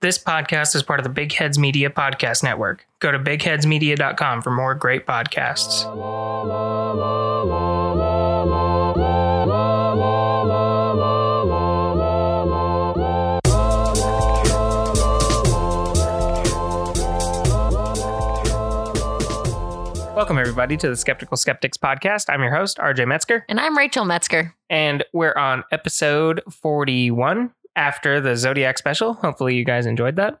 This podcast is part of the Big Heads Media Podcast Network. Go to bigheadsmedia.com for more great podcasts. Welcome, everybody, to the Skeptical Skeptics podcast. I'm your host, RJ Metzger, And I'm Rachel Metzger. and we're on episode 41 after the Zodiac special. Hopefully, you guys enjoyed that.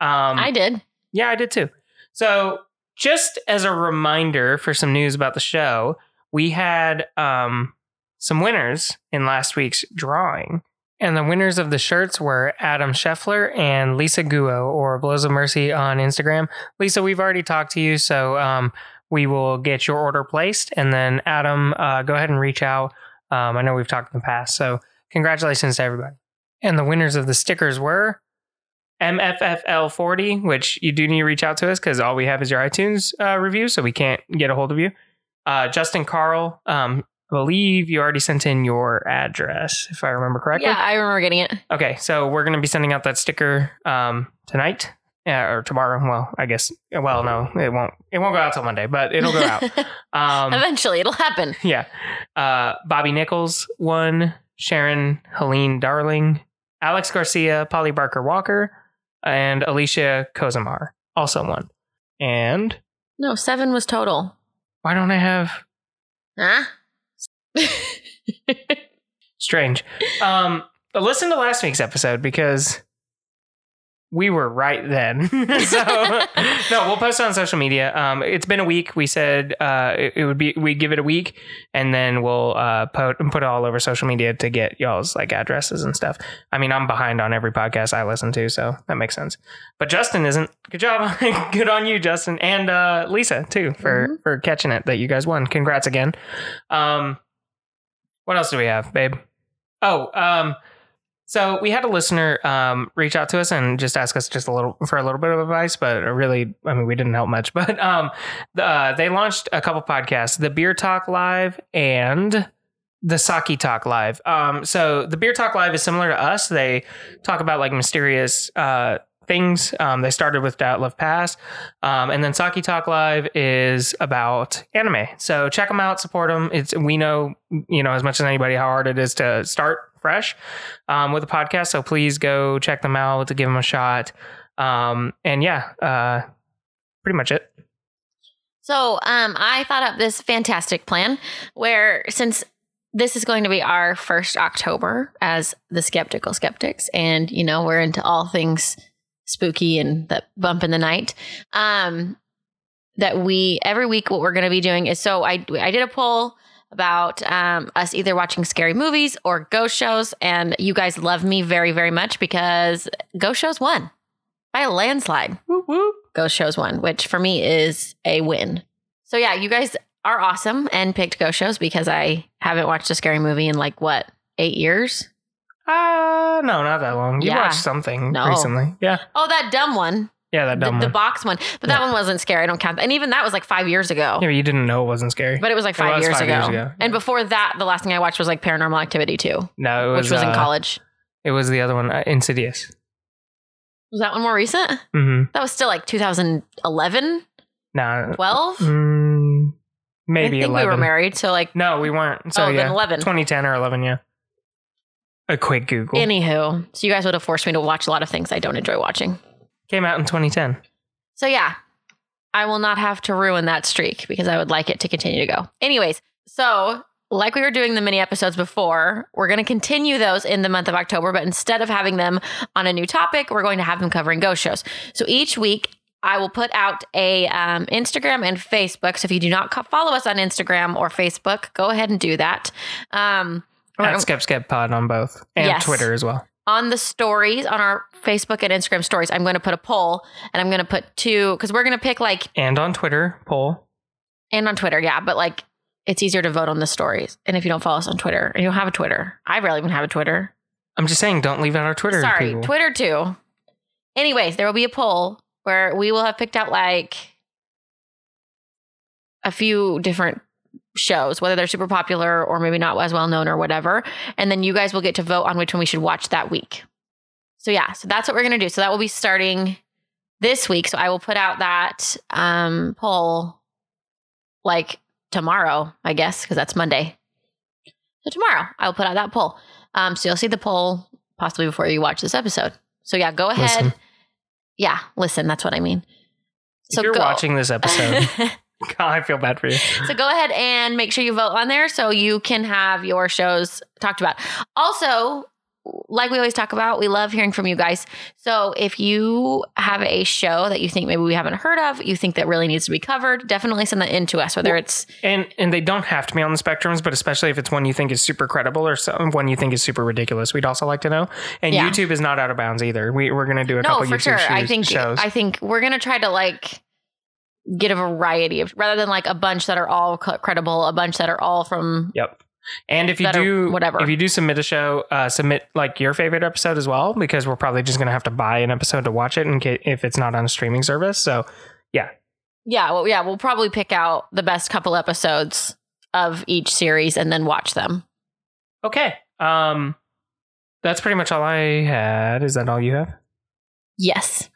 Um, I did. Yeah, I did too. So, just as a reminder for some news about the show, we had um, some winners in last week's drawing. And the winners of the shirts were Adam Scheffler and Lisa Guo, or Blows of Mercy on Instagram. Lisa, we've already talked to you, so um, we will get your order placed. And then, Adam, uh, go ahead and reach out. Um, I know we've talked in the past. So, congratulations to everybody. And the winners of the stickers were MFFL40, which you do need to reach out to us because all we have is your iTunes uh, review, so we can't get a hold of you. Uh, Justin Carl, um, I believe you already sent in your address, if I remember correctly. Yeah, I remember getting it. Okay, so we're going to be sending out that sticker um, tonight uh, or tomorrow. Well, I guess. Well, no, it won't. It won't go out till Monday, but it'll go out. Um, Eventually, it'll happen. yeah. Uh, Bobby Nichols won. Sharon Helene Darling, Alex Garcia, Polly Barker Walker, and Alicia Kozamar also won. And No, seven was total. why don't I have Huh? strange? Um, listen to last week's episode because we were right then. so no, we'll post it on social media. Um, it's been a week. We said uh, it, it would be we give it a week, and then we'll uh, put put it all over social media to get y'all's like addresses and stuff. I mean, I'm behind on every podcast I listen to, so that makes sense. But Justin isn't. Good job. Good on you, Justin, and uh, Lisa too for for catching it that you guys won. Congrats again. Um, what else do we have, babe? Oh, um, so we had a listener um, reach out to us and just ask us just a little for a little bit of advice, but really, I mean, we didn't help much. But um, the, uh, they launched a couple podcasts, the Beer Talk Live and the Saki Talk Live. Um, so the Beer Talk Live is similar to us. They talk about like mysterious uh, things. Um, they started with Dyatlov Pass, um, and then Saki Talk Live is about anime. So check them out, support them. It's we know you know as much as anybody how hard it is to start fresh um, with a podcast. So please go check them out to give them a shot. Um, and yeah, uh, pretty much it. So, um, I thought up this fantastic plan where since this is going to be our first October as the Skeptical Skeptics, and you know we're into all things spooky and the bump in the night. Um, that we every week what we're going to be doing is so I I did a poll about um, us either watching scary movies or ghost shows, and you guys love me very very much because ghost shows won by a landslide. Whoop, whoop. Ghost shows won, which for me is a win. So yeah, you guys are awesome and picked ghost shows because I haven't watched a scary movie in like what eight years. Uh, no, not that long. You Yeah. watched something No. recently. Yeah. Oh, that dumb one, Yeah, that the, dumb the one. box one, but that one wasn't scary. I don't count that. And even that was like five years ago. yeah, but you didn't know it wasn't scary. But it was like five, was years, five ago. years ago. And before that, the last thing I watched was like Paranormal Activity 2, no, it was, which was in uh, college. It was the other one, uh, Insidious. Was that one more recent? Mm-hmm. That was still like 2011, No, 12? mm, maybe I think 11. we were married. So like, No, we weren't. So Oh, yeah, then 11. 2010 or 11. Yeah. A quick Google anywho. So you guys would have forced me to watch a lot of things I don't enjoy watching. Came out in 2010. So yeah, I will not have to ruin that streak because I would like it to continue to go. Anyways, so like we were doing the mini episodes before, we're going to continue those in the month of October, but instead of having them on a new topic, we're going to have them covering ghost shows. So each week I will put out a um, Instagram and Facebook. So if you do not co- follow us on Instagram or Facebook, go ahead and do that. Um, At Skep Skep Pod on both and Yes. Twitter as well. On the stories on our Facebook and Instagram stories, I'm going to put a poll and I'm going to put two because we're going to pick like And on Twitter, poll. and on Twitter, yeah, but like it's easier to vote on the stories. And if you don't follow us on Twitter, and you don't have a Twitter, I rarely even have a Twitter. I'm just saying, don't leave out our Twitter. Sorry, people. Twitter too. Anyways, there will be a poll where we will have picked out like a few different shows, whether they're super popular or maybe not as well known or whatever. And then you guys will get to vote on which one we should watch that week. So yeah, so that's what we're gonna do. So that will be starting this week. So I will put out that um poll like tomorrow, I guess, because that's Monday. So tomorrow I will put out that poll. Um, so you'll see the poll possibly before you watch this episode. So yeah, go ahead. Listen. Yeah, listen. That's what I mean. So if you're watching this episode, God, I feel bad for you. so go ahead and make sure you vote on there so you can have your shows talked about. Also, like we always talk about, we love hearing from you guys. So if you have a show that you think maybe we haven't heard of, you think that really needs to be covered, definitely send that in to us, whether it's And and they don't have to be on the spectrums, but especially if it's one you think is super credible or some, one you think is super ridiculous, we'd also like to know. And Yeah. YouTube is not out of bounds either. We we're gonna do a no, couple for YouTube sure. I think shows. I think we're gonna try to like get a variety of rather than like a bunch that are all credible, a bunch that are all from Yep. And if you do whatever. if you do submit a show, uh, submit like your favorite episode as well, because we're probably just gonna have to buy an episode to watch it in case if it's not on a streaming service. So yeah, yeah, well, yeah, we'll probably pick out the best couple episodes of each series and then watch them. okay. Um that's pretty much all I had. Is that all you have? Yes.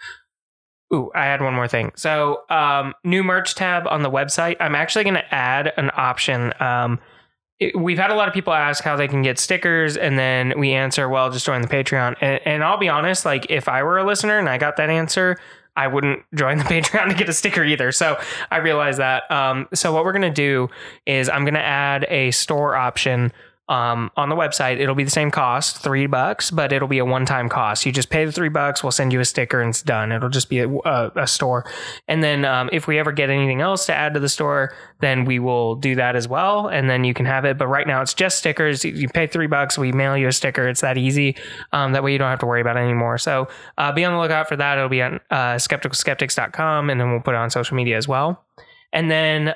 Ooh, I had one more thing. So, um, new merch tab on the website. I'm actually going to add an option. Um, it- we've had a lot of people ask how they can get stickers, and then we answer, "Well, just join the Patreon." And, and I'll be honest, like if I were a listener and I got that answer, I wouldn't join the Patreon to get a sticker either. So I realize that. Um, so what we're gonna do is I'm gonna add a store option um, on the website. It'll be the same cost, three bucks, but it'll be a one-time cost. You just pay the three bucks. We'll send you a sticker, and it's done. It'll just be a, a, a store. And then um, if we ever get anything else to add to the store, then we will do that as well. And then you can have it. But right now, it's just stickers. You- pay three bucks. We mail you a sticker. It's that easy. Um, that way you don't have to worry about it anymore. So uh, be on the lookout for that. It'll be on uh, skepticalskeptics.com, and then we'll put it on social media as well. And then.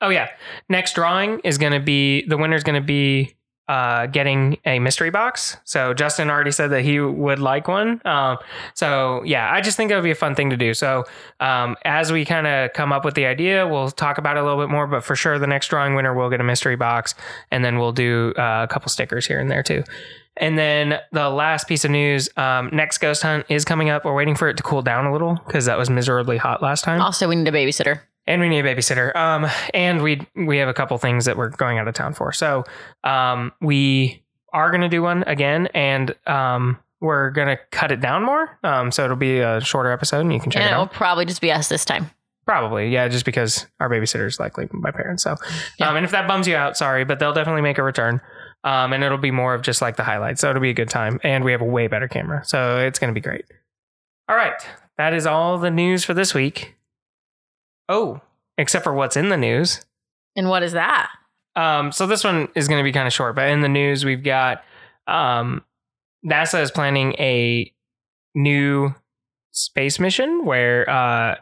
Oh yeah. Next drawing is going to be the winner's going to be uh, getting a mystery box. So Justin already said that he would like one. Um, so yeah, I just think it would be a fun thing to do. So um, as we kind of come up with the idea, we'll talk about it a little bit more. But for sure, the next drawing winner will get a mystery box, and then we'll do uh, a couple stickers here and there too. And then the last piece of news: um, next ghost hunt is coming up. We're waiting for it to cool down a little because that was miserably hot last time Also, we need a babysitter. And we need a babysitter. Um, and we we have a couple things that we're going out of town for. So, um, we are going to do one again, and um, we're going to cut it down more. Um, so it'll be a shorter episode, and you can check and it it will out. probably just be us this time. Probably, yeah, just because our babysitter is likely my parents. So, Yeah. um, and if that bums you out, sorry, but they'll definitely make a return. Um, and it'll be more of just like the highlights. So it'll be a good time, and we have a way better camera, so it's going to be great. All right, that is all the news for this week. Oh, except for what's in the news. And what is that? Um, so this one is going to be kind of short, but in the news we've got um, NASA is planning a new space mission where uh,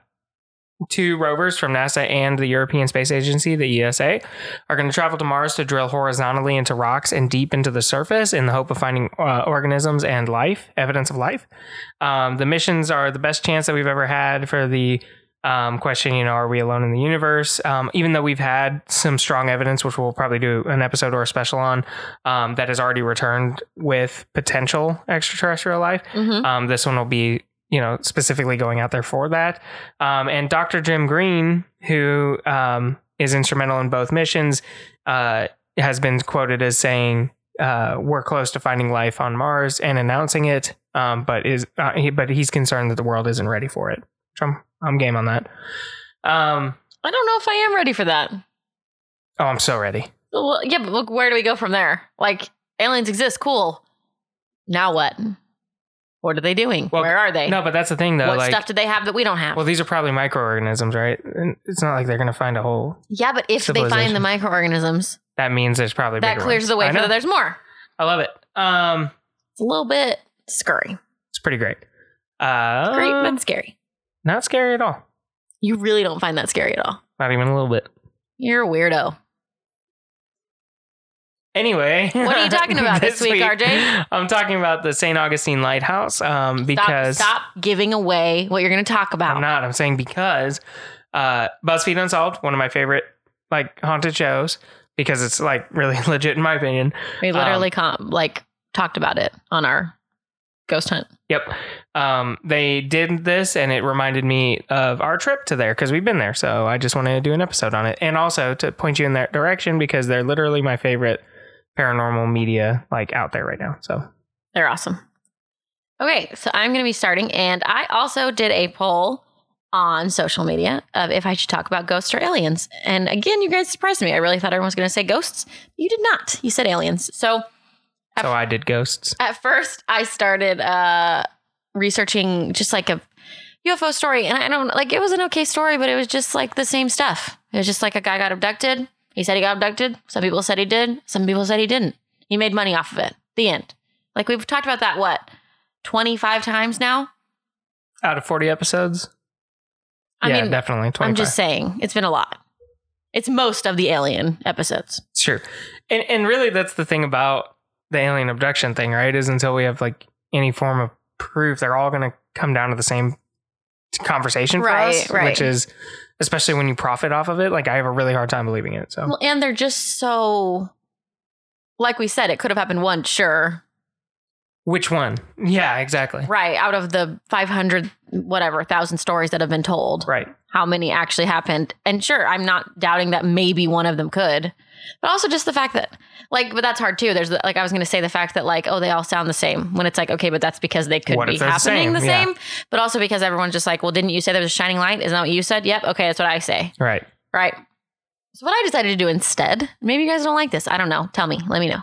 two rovers from NASA and the European Space Agency, the ESA, are going to travel to Mars to drill horizontally into rocks and deep into the surface in the hope of finding uh, organisms and life, evidence of life. Um, the missions are the best chance that we've ever had for the um, question, you know, are we alone in the universe? Um, even though we've had some strong evidence, which we'll probably do an episode or a special on, um, that has already returned with potential extraterrestrial life. Mm-hmm. Um, this one will be, you know, specifically going out there for that. Um, and Dr. Jim Green, who um, is instrumental in both missions, uh, has been quoted as saying, uh, "We're close to finding life on Mars and announcing it, um, but is uh, he, but he's concerned that the world isn't ready for it." I'm I'm game on that. Um, I don't know if I am ready for that. oh, I'm so ready. Well, yeah, but look, where do we go from there? Like, aliens exist, cool. Now what? What are they doing? Well, where are they? No, but that's the thing though. what like, stuff do they have that we don't have? well, these are probably microorganisms, right? And it's not like they're gonna find a whole. yeah, but if they find the microorganisms, That means there's probably that clears ones. the way for that there's more. I love it. Um, It's a little bit scary. it's pretty great. Uh, Great, but scary. Not scary at all. You really don't find that scary at all. Not even a little bit. You're a weirdo. Anyway, What are you talking about this week, RJ? I'm talking about the St. Augustine Lighthouse. Um, Stop, because stop giving away what you're going to talk about. I'm not. I'm saying because uh, BuzzFeed Unsolved, one of my favorite like haunted shows, because it's like really legit in my opinion. we literally Um, com- like talked about it on our ghost hunt. Yep. Um, they did this and it reminded me of our trip to there because we've been there. So I just wanted to do an episode on it. And also to point you in that direction because they're literally my favorite paranormal media like out there right now. So They're awesome. Okay, so I'm going to be starting, and I also did a poll on social media of if I should talk about ghosts or aliens. And again, you guys surprised me. I really thought everyone was going to say ghosts. You did not. You said aliens. So so I did ghosts. at first, I started uh, researching just like a UFO story, and I don't like it was an okay story, but it was just like the same stuff. It was just like a guy got abducted. He said he got abducted. Some people said he did. Some people said he didn't. He made money off of it. The end. Like we've talked about that what 25 times now. Out of 40 episodes? I yeah, mean, definitely. 25. I'm just saying it's been a lot. It's most of the alien episodes. Sure. And and really that's the thing about the alien abduction thing, right? Is until we have like any form of proof, they're all gonna come down to the same conversation for Right, us. right. Which is especially when you profit off of it, like I have a really hard time believing it. So Well, and they're just so like we said, it could have happened once, sure. which one? Yeah, exactly. Right. Out of the 500, whatever, thousand stories that have been told, Right. how many actually happened. And sure, I'm not doubting that maybe one of them could, but also just the fact that, like, but that's hard too. There's, the, like, I was going to say the fact that, like, oh, they all sound the same when it's like, okay, but that's because they could What be the happening the same? same, Yeah. but also because everyone's just like, well, didn't you say there was a shining light? Isn't that what you said? Yep. Okay. That's what I say. Right. Right. So what I decided to do instead, maybe you guys don't like this. I don't know. Tell me. Let me know.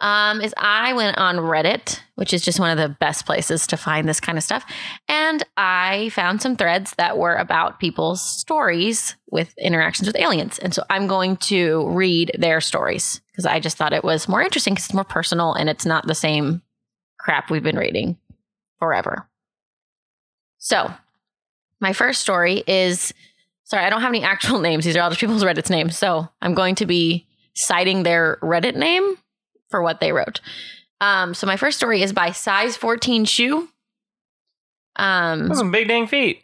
Um, is I went on Reddit, which is just one of the best places to find this kind of stuff, and I found some threads that were about people's stories with interactions with aliens. And so I'm going to read their stories because I just thought it was more interesting because it's more personal and it's not the same crap we've been reading forever. So, my first story is sorry, I don't have any actual names. These are all just people's Reddit's names. So I'm going to be citing their Reddit name for what they wrote. Um, so my first story is by Size 14 Shoe. Um, some big dang feet.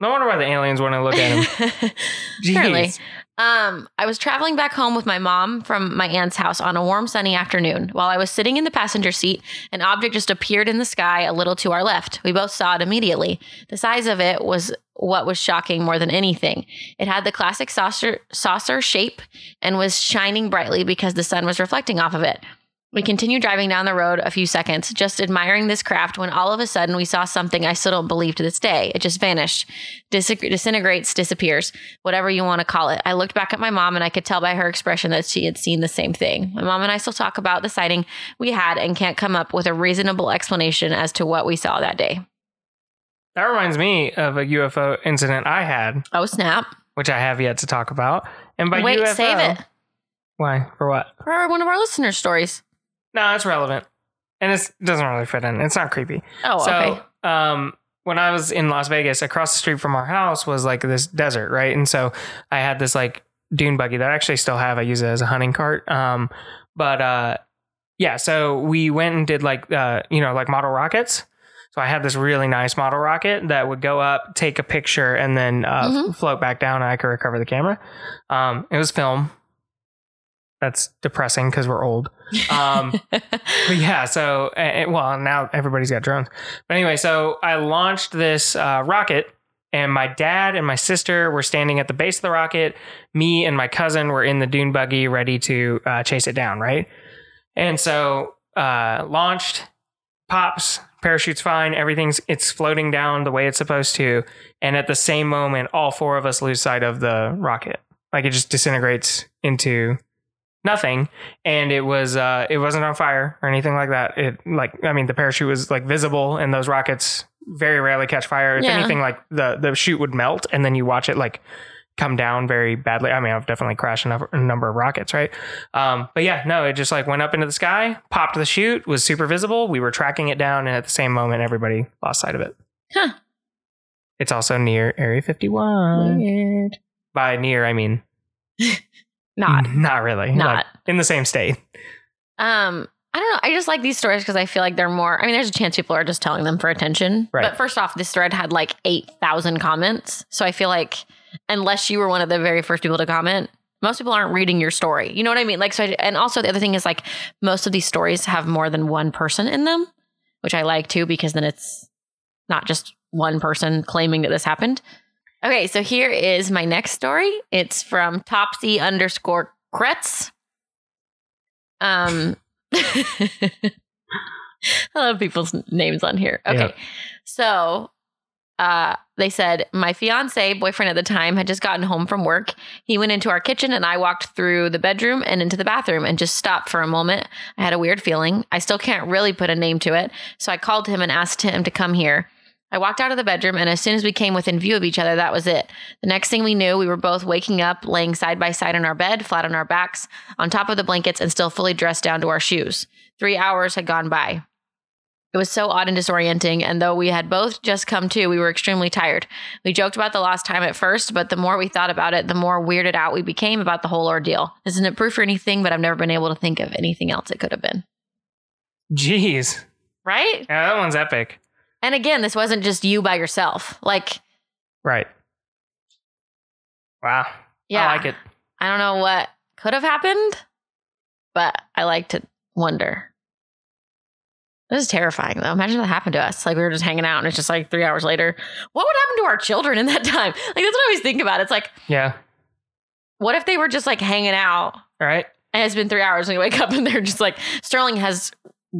No wonder why the aliens want to look at him. Apparently. Um, I was traveling back home with my mom from my aunt's house on a warm, sunny afternoon. While I was sitting in the passenger seat, an object just appeared in the sky a little to our left. We both saw it immediately. The size of it was what was shocking more than anything. It had the classic saucer saucer shape and was shining brightly because the sun was reflecting off of it. We continued driving down the road a few seconds, just admiring this craft, when all of a sudden we saw something I still don't believe to this day. It just vanished, Dis- disintegrates, disappears, whatever you want to call it. I looked back at my mom and I could tell by her expression that she had seen the same thing. My mom and I still talk about the sighting we had and can't come up with a reasonable explanation as to what we saw that day. That reminds me of a UFO incident I had, Oh, snap. which I have yet to talk about. And by Wait, UFO, save it Why? For what? for one of our listeners' stories. No, it's relevant. And it doesn't really fit in. It's not creepy. Oh, so, okay. um, when I was in Las Vegas, across the street from our house was like this desert, right? And so I had this like dune buggy that I actually still have. I use it as a hunting cart. Um, but uh, yeah, so we went and did like uh, you know, like model rockets. So I had this really nice model rocket that would go up, take a picture, and then uh, Mhm. float back down, and I could recover the camera. Um, it was film. That's depressing because we're old. Um, but yeah, so uh, well now everybody's got drones. But anyway, so I launched this uh, rocket, and my dad and my sister were standing at the base of the rocket. Me and my cousin were in the dune buggy, ready to uh, chase it down. Right, and so uh, launched, pops, parachute's fine, everything's it's floating down the way it's supposed to, and at the same moment, all four of us lose sight of the rocket. Like it just disintegrates into nothing and it was uh it wasn't on fire or anything like that. It like i mean the parachute was like visible and those rockets very rarely catch fire. If Yeah. anything like the the chute would melt and then you watch it like come down very badly. I mean i've definitely crashed a number, a number of rockets right? Um but yeah no it just like went up into the sky popped the chute was super visible. We were tracking it down and at the same moment everybody lost sight of it. Huh. it's also near area 51 Weird. by near i mean Not. not really Not. Like, in the same state Um, I don't know. I just like these stories because I feel like they're more. I mean, there's a chance people are just telling them for attention. Right. But first off, this thread had like eight thousand comments, so I feel like unless you were one of the very first people to comment, most people aren't reading your story. You know what I mean? Like, so, I, and also the other thing is like most of these stories have more than one person in them, which I like too, because then it's not just one person claiming that this happened. Okay, so here is my next story. It's from Topsy underscore Kretz. Um, I love people's names on here. Okay, Yeah. so uh, they said my fiance, boyfriend at the time, had just gotten home from work. He went into our kitchen and I walked through the bedroom and into the bathroom and just stopped for a moment. I had a weird feeling. I still can't really put a name to it. So I called him and asked him to come here. I walked out of the bedroom and as soon as we came within view of each other, that was it. The next thing we knew, we were both waking up, laying side by side on our bed, flat on our backs, on top of the blankets, and still fully dressed down to our shoes. Three hours had gone by. It was so odd and disorienting, and though we had both just come to, we were extremely tired. We joked about the lost time at first, but the more we thought about it, the more weirded out we became about the whole ordeal. This isn't it proof or anything, but I've never been able to think of anything else it could have been. Jeez. Right? Yeah, that one's epic. And again, this wasn't just you by yourself. Like, Right. Wow. yeah, I like it. I don't know what could have happened, but I like to wonder. This is terrifying, though. Imagine that happened to us. Like we were just hanging out, and it's just like three hours later. What would happen to our children in that time? Like that's what I always think about. It's like, Yeah. what if they were just like hanging out, Right. and it's been three hours, and you wake up, and they're just like Sterling has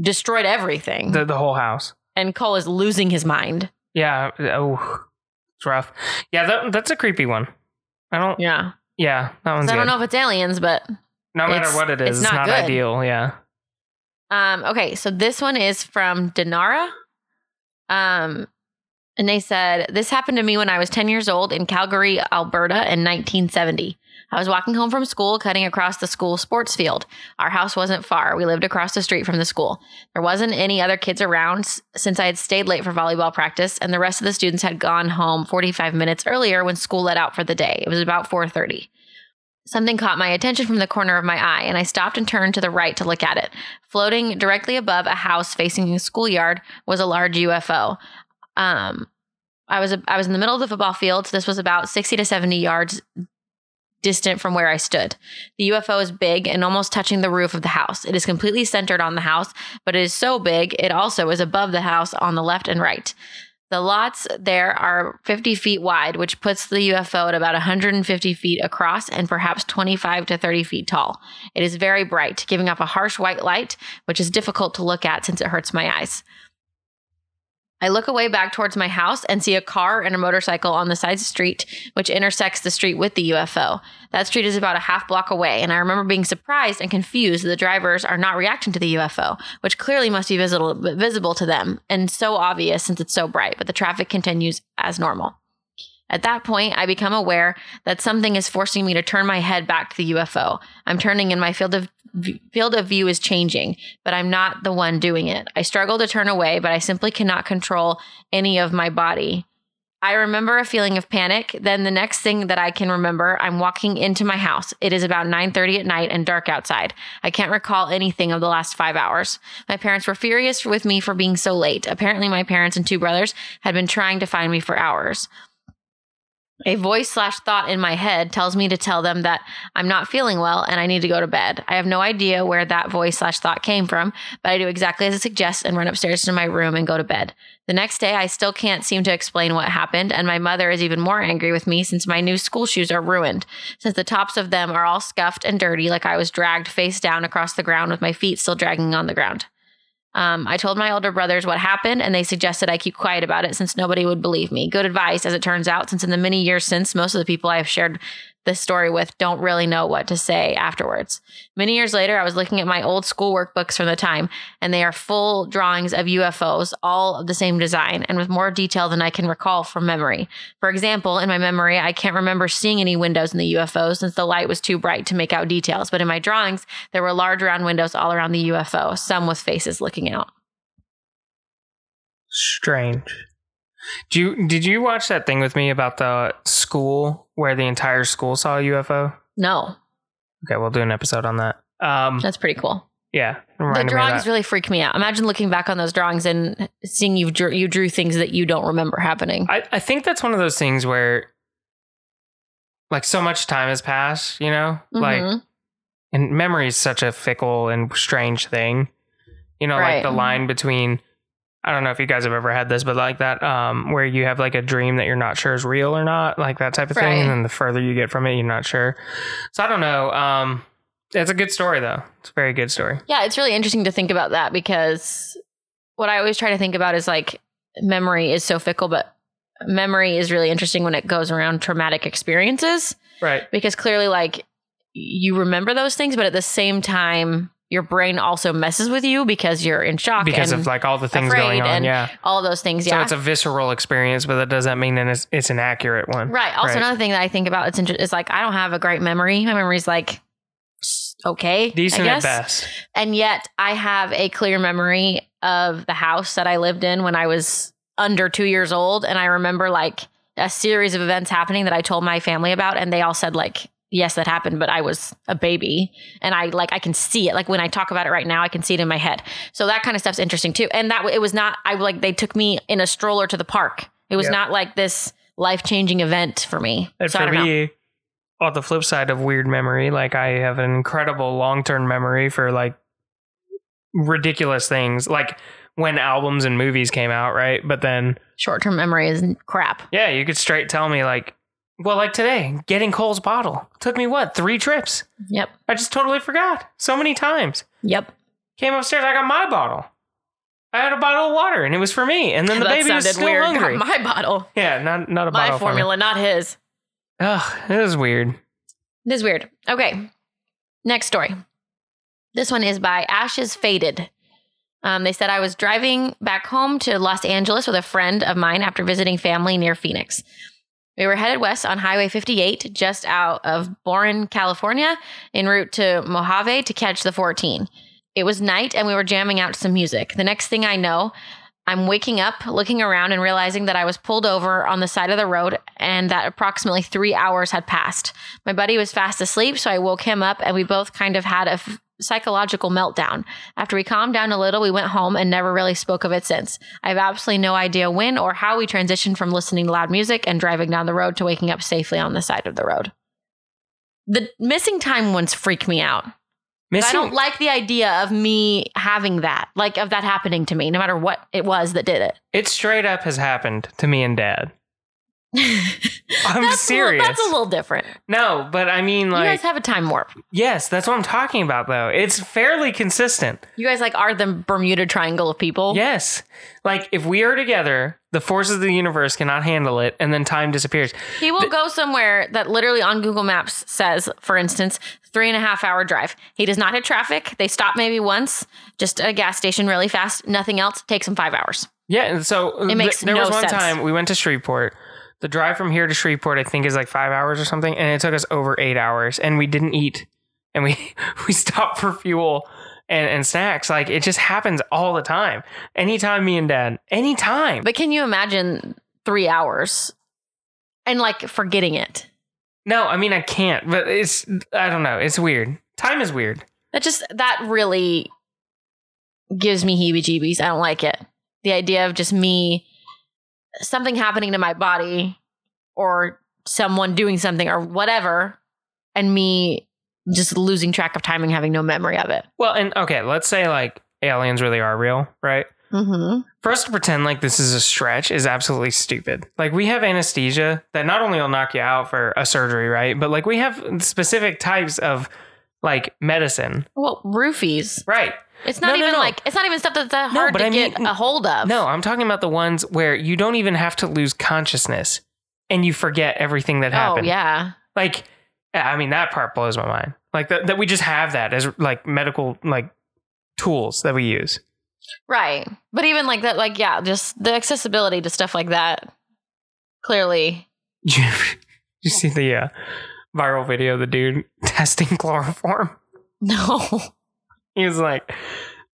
destroyed everything, The the whole house. And Cole is losing his mind. Yeah. Oh, it's rough. Yeah, that, that's a creepy one. I don't. Yeah, Yeah, that one's. I don't good. know if it's aliens, but No matter what it is, it's not not, ideal. Yeah. Um, okay, so this one is from Denara. Um, and they said, This happened to me when I was 10 years old in Calgary, Alberta in 1970. I was walking home from school, cutting across the school sports field. Our house wasn't far. We lived across the street from the school. There wasn't any other kids around since I had stayed late for volleyball practice, and the rest of the students had gone home 45 minutes earlier when school let out for the day. It was about 4:30. Something caught my attention from the corner of my eye, and I stopped and turned to the right to look at it. Floating directly above a house facing a schoolyard was a large UFO. Um, I was I was in the middle of the football field. So this was about sixty to seventy yards distant from where I stood. The UFO is big and almost touching the roof of the house. It is completely centered on the house, but it is so big it also is above the house on the left and right. The lots there are 50 feet wide, which puts the UFO at about 150 feet across and perhaps 25 to 30 feet tall. It is very bright, giving off a harsh white light, which is difficult to look at since it hurts my eyes. I look away back towards my house and see a car and a motorcycle on the side of the street, which intersects the street with the UFO. That street is about a half block away, and I remember being surprised and confused that the drivers are not reacting to the UFO, which clearly must be visible, visible to them and so obvious since it's so bright, but the traffic continues as normal. At that point, I become aware that something is forcing me to turn my head back to the UFO. I'm turning and my field of field of view is changing, but I'm not the one doing it. I struggle to turn away, but I simply cannot control any of my body. I remember a feeling of panic. Then the next thing that I can remember, I'm walking into my house. It is about 9:30 at night and dark outside. I can't recall anything of the last 5 hours. My parents were furious with me for being so late. Apparently my parents and two brothers had been trying to find me for hours. A voice slash thought in my head tells me to tell them that I'm not feeling well and I need to go to bed. I have no idea where that voice slash thought came from, but I do exactly as it suggests and run upstairs to my room and go to bed. The next day, I still can't seem to explain what happened, and my mother is even more angry with me since my new school shoes are ruined, since the tops of them are all scuffed and dirty, like I was dragged face down across the ground with my feet still dragging on the ground. Um, I told my older brothers what happened, and they suggested I keep quiet about it since nobody would believe me. Good advice, as it turns out, since in the many years since, most of the people I have shared this story with don't really know what to say afterwards. Many years later, I was looking at my old school workbooks from the time, and they are full drawings of UFOs, all of the same design and with more detail than I can recall from memory. For example, in my memory, I can't remember seeing any windows in the UFO since the light was too bright to make out details, but in my drawings, there were large round windows all around the UFO, some with faces looking out. Strange. Do you did you watch that thing with me about the school where the entire school saw a UFO? No, Okay, we'll do an episode on that. Um, that's pretty cool. yeah, The reminded me of drawings really freak me out. Imagine looking back on those drawings and seeing you drew, you drew things that you don't remember happening. I, I think that's one of those things where like so much time has passed, you know? Like Mhm. and memory is such a fickle and strange thing. You know, Right. like the line between I don't know if you guys have ever had this, but like that, um, where you have like a dream that you're not sure is real or not, like that type of Right. thing. And then the further you get from it, you're not sure. So I don't know. Um, it's a good story though. It's a very good story. Yeah, it's really interesting to think about that because what I always try to think about is like memory is so fickle, but memory is really interesting when it goes around traumatic experiences Right. because clearly, like, you remember those things, but at the same time, your brain also messes with you because you're in shock Because of like all the things going on. and Yeah. all those things. Yeah, So it's a visceral experience, but that doesn't mean that it's, it's an accurate one. Right. Also, Right. another thing that I think about it's inter- is like I don't have a great memory. My memory's like okay, Decent at best. and yet I have a clear memory of the house that I lived in when I was under two years old, and I remember like a series of events happening that I told my family about, and they all said like. Yes, that happened, but I was a baby and I like I can see it. Like when I talk about it right now, I can see it in my head. So that kind of stuff's interesting too. And that it was not I like they took me in a stroller to the park. It was Yep. not like this life-changing event for me. And so for me, on the flip side of weird memory, like I have an incredible long term memory for like ridiculous things, like when albums and movies came out, right? But then, Short-term memory is crap. yeah, you could straight tell me, like, well, like today, getting Cole's bottle took me what, three trips? Yep. I just totally forgot so many times. Yep. Came upstairs, I got my bottle. I had a bottle of water and it was for me. And then the that baby was still weird. hungry. Not my bottle. yeah, not, not a My bottle. formula, not his. Ugh, it was weird. This is weird. Okay. Next story. This one is by Ashes Faded. Um, they said I was driving back home to Los Angeles with a friend of mine after visiting family near Phoenix. We were headed west on Highway 58, just out of Boron, California, en route to Mojave to catch the 14. It was night and we were jamming out some music. The next thing I know, I'm waking up, looking around, and realizing that I was pulled over on the side of the road and that approximately three hours had passed. My buddy was fast asleep, so I woke him up and we both kind of had a f- psychological meltdown. After we calmed down a little, we went home and never really spoke of it since. I have absolutely no idea when or how we transitioned from listening to loud music and driving down the road to waking up safely on the side of the road. The missing time ones freak me out. Missing, I don't like the idea of me having that, like of that happening to me, no matter what it was that did it. it straight up has happened to me and dad. I'm that's A serious. little, that's a little different. No, but I mean, like, you guys have a time warp. yes, that's what I'm talking about, though. It's fairly consistent. You guys like are the Bermuda Triangle of people. Yes. Like, if we are together, the forces of the universe cannot handle it, and then time disappears. He will go somewhere that literally on Google Maps says, for instance, three and a half hour drive. He does not hit traffic. They stop maybe once, just at a gas station really fast. Nothing else takes him five hours. Yeah, and so It th- makes there no was one sense. time we went to Shreveport. The drive from here to Shreveport, I think, is like five hours or something, and it took us over eight hours, and we didn't eat, and we we stopped for fuel and, and snacks. Like it just happens all the time. Anytime me and Dad, anytime. But can you imagine three hours and like forgetting it? No, I mean I can't, but it's I don't know. It's weird. Time is weird. That just, that really gives me heebie jeebies. I don't like it. The idea of just me, something happening to my body or someone doing something or whatever, and me just losing track of time and having no memory of it. Well, and okay, let's say like aliens really are real, right? Mm-hmm. For us to pretend like this is a stretch is absolutely stupid. Like we have anesthesia that not only will knock you out for a surgery, right? But like we have specific types of like medicine, Well, roofies. right? It's not No, no, even no. like it's not even stuff that's that No, hard to I get mean- a hold of. No, I'm talking about the ones where you don't even have to lose consciousness and you forget everything that Oh happened. yeah. Like, I mean, that part blows my mind. Like that, that we just have that as like medical like tools that we use. Right. But even like that, like yeah, just the accessibility to stuff like that. Clearly. you see the uh, viral video of the dude testing chloroform? No. He was like,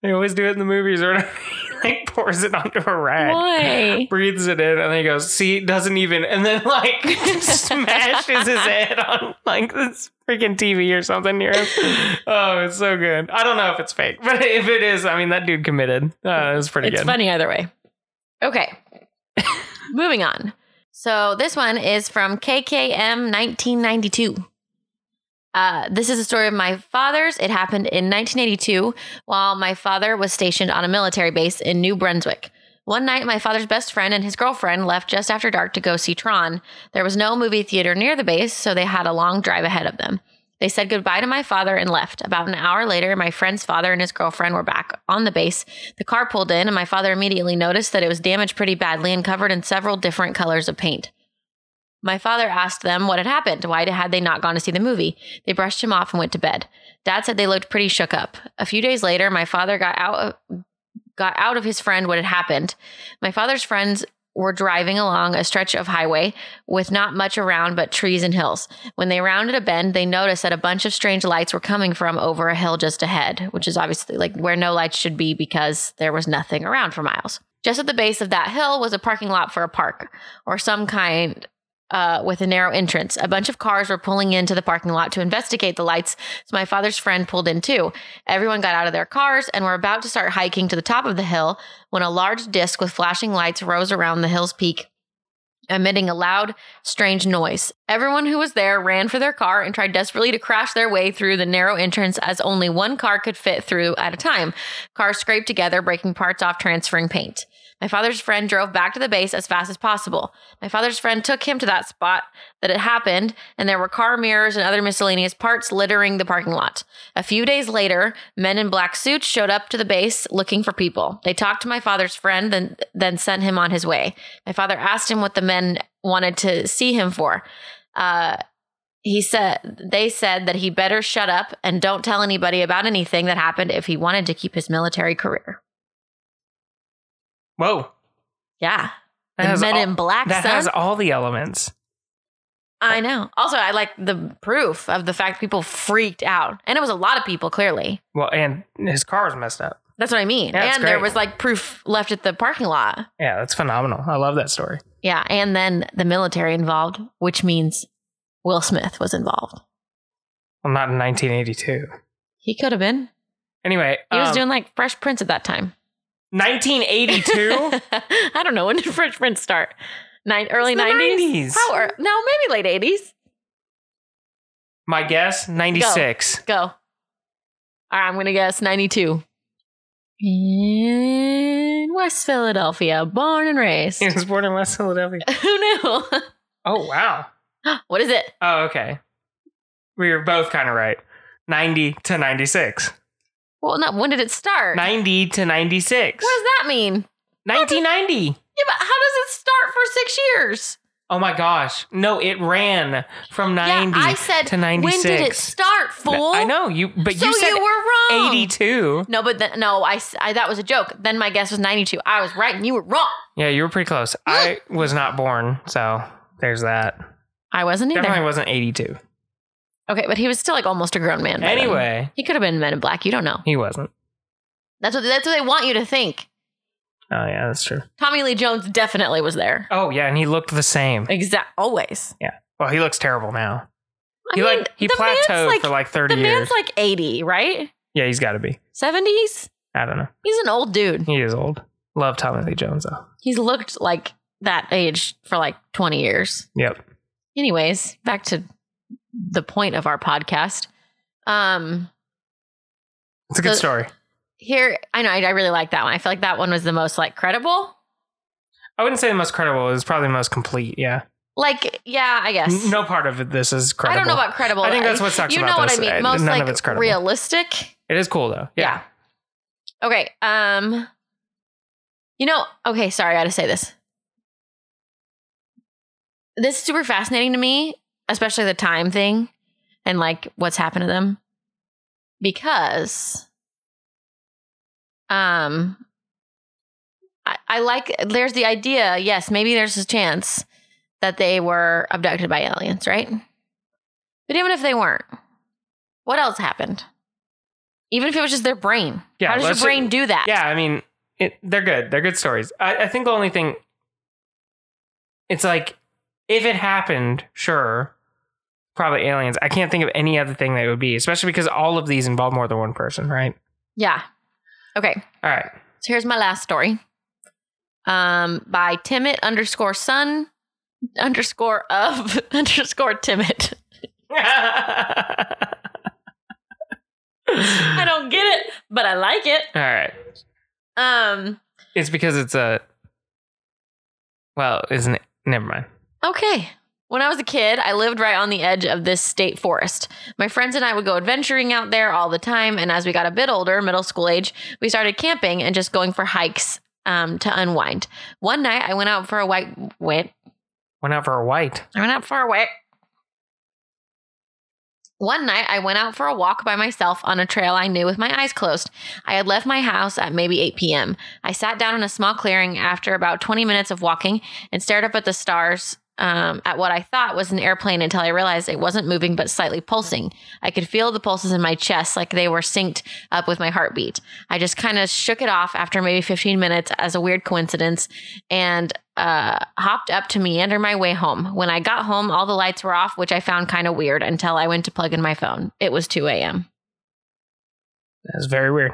they always do it in the movies or whatever. He like pours it onto a rag. Why? Breathes it in and then he goes, see, doesn't even, and then like smashes his head on like this freaking TV or something near him. Oh, it's so good. I don't know if it's fake, but if it is, I mean, that dude committed. Uh, it's pretty It's good. It's funny either way. Okay. Moving on. So this one is from KKM 1992. Uh, this is a story of my father's. It happened in 1982 while my father was stationed on a military base in New Brunswick. One night, my father's best friend and his girlfriend left just after dark to go see Tron. There was no movie theater near the base, so they had a long drive ahead of them. They said goodbye to my father and left. About an hour later, my friend's father and his girlfriend were back on the base. The car pulled in, and my father immediately noticed that it was damaged pretty badly and covered in several different colors of paint. My father asked them what had happened. Why had they not gone to see the movie? They brushed him off and went to bed. Dad said they looked pretty shook up. A few days later, my father got out of, got out of his friend what had happened. My father's friends were driving along a stretch of highway with not much around but trees and hills. When they rounded a bend, they noticed that a bunch of strange lights were coming from over a hill just ahead, which is obviously like where no lights should be because there was nothing around for miles. Just at the base of that hill was a parking lot for a park or some kind uh, with a narrow entrance. A bunch of cars were pulling into the parking lot to investigate the lights, so my father's friend pulled in too. Everyone got out of their cars and were about to start hiking to the top of the hill when a large disc with flashing lights rose around the hill's peak. Emitting a loud, strange noise. Everyone who was there ran for their car and tried desperately to crash their way through the narrow entrance as only one car could fit through at a time. Cars scraped together, breaking parts off, transferring paint. My father's friend drove back to the base as fast as possible. My father's friend took him to that spot that it happened, and there were car mirrors and other miscellaneous parts littering the parking lot. A few days later, men in black suits showed up to the base looking for people. They talked to my father's friend, then, then sent him on his way. My father asked him what the men wanted to see him for. Uh, he said they said that he better shut up and don't tell anybody about anything that happened if he wanted to keep his military career. Whoa. Yeah. That The Men all- in Black, That son. has all the elements. I know. Also, I like the proof of the fact people freaked out. And it was a lot of people, clearly. Well, and his car was messed up. That's what I mean. Yeah, and there was like proof left at the parking lot. Yeah, that's phenomenal. I love that story. Yeah. And then the military involved, which means Will Smith was involved. Well, not in 1982. He could have been. Anyway, He was um, doing like Fresh Prince at that time. 1982. I don't know. When did Fresh Prince start? Nine, early It's the 90s? 90s. How, ear- no, maybe late 80s. My guess, 96. Go. All right, I'm going to guess 92. In West Philadelphia, born and raised. He was born in West Philadelphia. Who knew? Oh, wow. what is it? Oh, okay. We were both kind of right. 90 to 96. Well, no, when did it start? 90 to 96. What does that mean? 1990. Yeah, but how does it start for six years? Oh my gosh. No, it ran from 90 yeah, I said, to 96. when did it start, fool? I know you, but So you said you were wrong. 82. No, but then, no, I, I- that was a joke. Then my guess was 92. I was right and you were wrong. Yeah, you were pretty close. I was not born, so there's that. I wasn't either. Definitely wasn't 82. Okay, but he was still like almost a grown man. by then. Anyway, he could have been Men in Black. You don't know. he wasn't. That's what that's what they want you to think. Oh, yeah, that's true. Tommy Lee Jones definitely was there. Oh, yeah, and he looked the same. Exact. Always. Yeah. Well, he looks terrible now. I He mean, like he plateaued like, for like 30 the years. man's like 80, right? yeah, he's got to be. 70s. I don't know. He's an old dude. He is old. Love Tommy Lee Jones though. He's looked like that age for like 20 years. Yep. Anyways, back to the point of our podcast. Um, It's a good story. Here I know I, I really like that one. I feel like that one was the most like credible. I wouldn't say the most credible. It was probably the most complete. Yeah. Like, yeah, I guess. No part of this is credible. I don't know about credible. I think that's what sucks You know this. what I Uh, mean? Most none like of it's credible. realistic. It is cool though. Yeah. Yeah. Okay. Um. You know. Okay. Sorry, I got to say this. This is super fascinating to me, especially the time thing, and like what's happened to them, because, um, I, I like. There's the idea. Yes, maybe there's a chance that they were abducted by aliens, right? But even if they weren't, what else happened? Even if it was just their brain. Yeah, How does your brain do that? Yeah, I mean, it, they're good. They're good stories. I, I think the only thing, it's like, if it happened, sure, probably aliens. I can't think of any other thing that it would be, especially because all of these involve more than one person, right? Yeah. Okay. All right. So here's my last story. Um, by Timid underscore Sun underscore of underscore timid. I don't get it, but I like it. All right. Um. It's because it's a. Well, isn't it? Never mind. Okay. When I was a kid, I lived right on the edge of this state forest. My friends and I would go adventuring out there all the time, and as we got a bit older, middle school age, we started camping and just going for hikes um, to unwind. One night, I went out for a white went. Went out for a white. I went out for a white. One night, I went out for a walk by myself on a trail I knew with my eyes closed. I had left my house at maybe 8 p.m. I sat down in a small clearing after about 20 minutes of walking and stared up at the stars um, at what I thought was an airplane until I realized it wasn't moving but slightly pulsing. I could feel the pulses in my chest like they were synced up with my heartbeat. I just kind of shook it off after maybe 15 minutes as a weird coincidence and uh, hopped up to meander my way home. When I got home, all the lights were off, which I found kind of weird until I went to plug in my phone. It was 2 a.m. That's very weird.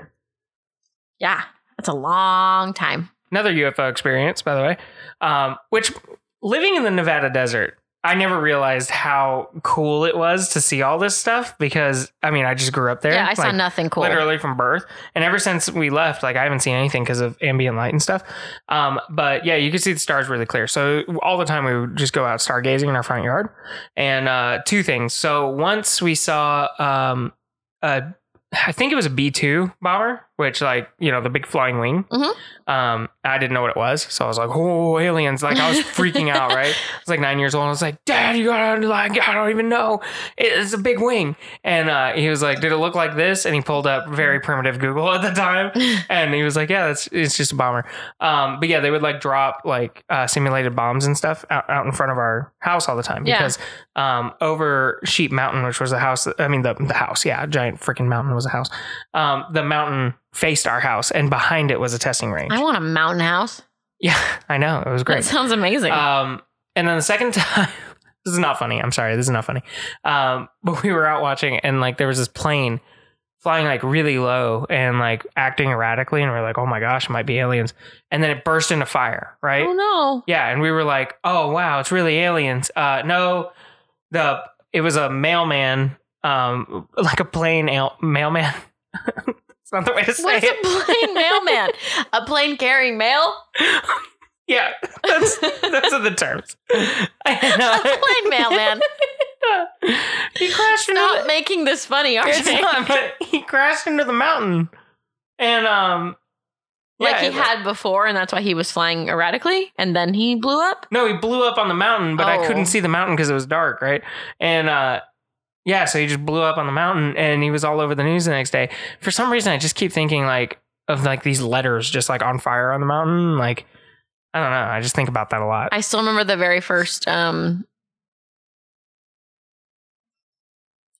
Yeah, that's a long time. Another UFO experience, by the way, um, which living in the Nevada desert, I never realized how cool it was to see all this stuff because I mean, I just grew up there. Yeah, I saw nothing cool. Literally from birth. And ever since we left, like I haven't seen anything because of ambient light and stuff. Um, but yeah, you could see the stars really clear. So all the time we would just go out stargazing in our front yard. And uh, two things. So once we saw um, a I think it was a B two bomber, which like you know the big flying wing. Mhm. Um, I didn't know what it was, so I was like, "Oh, aliens!" Like I was freaking out. Right, I was like nine years old. I was like, "Dad, you gotta like I don't even know. It's a big wing." And uh, he was like, "Did it look like this?" And he pulled up very primitive Google at the time, and he was like, "Yeah, that's it's just a bomber." Um, but yeah, they would like drop like uh, simulated bombs and stuff out, out in front of our house all the time Yeah. because um, over Sheep Mountain, which was a house. I mean, the the house, yeah, giant freaking mountain was a house. Um, the mountain faced our house, and behind it was a testing range. I want a mountain house. yeah, I know it was great. That sounds amazing. Um, and then the second time, this is not funny. I'm sorry, this is not funny. Um, but we were out watching, and like there was this plane flying like really low and like acting erratically, and we are like, oh my gosh, it might be aliens. And then it burst into fire, right? oh no. Yeah, and we were like, "Oh wow, it's really aliens." Uh, no, the it was a mailman, um, like a plane al- mailman. It's not the way to say it. What's a plane mailman? A plane carrying mail? yeah, that's are the terms. A plane mailman. he crashed into Stop the, making this funny, RJ. not, but he crashed into the mountain, and um, like yeah, he had before, and that's why he was flying erratically, and then he blew up. No, he blew up on the mountain, but I Oh. couldn't see the mountain because it was dark, right? And uh yeah, so he just blew up on the mountain and he was all over the news the next day. For some reason I just keep thinking like of like these letters just like on fire on the mountain. Like I don't know. I just think about that a lot. I still remember the very first. um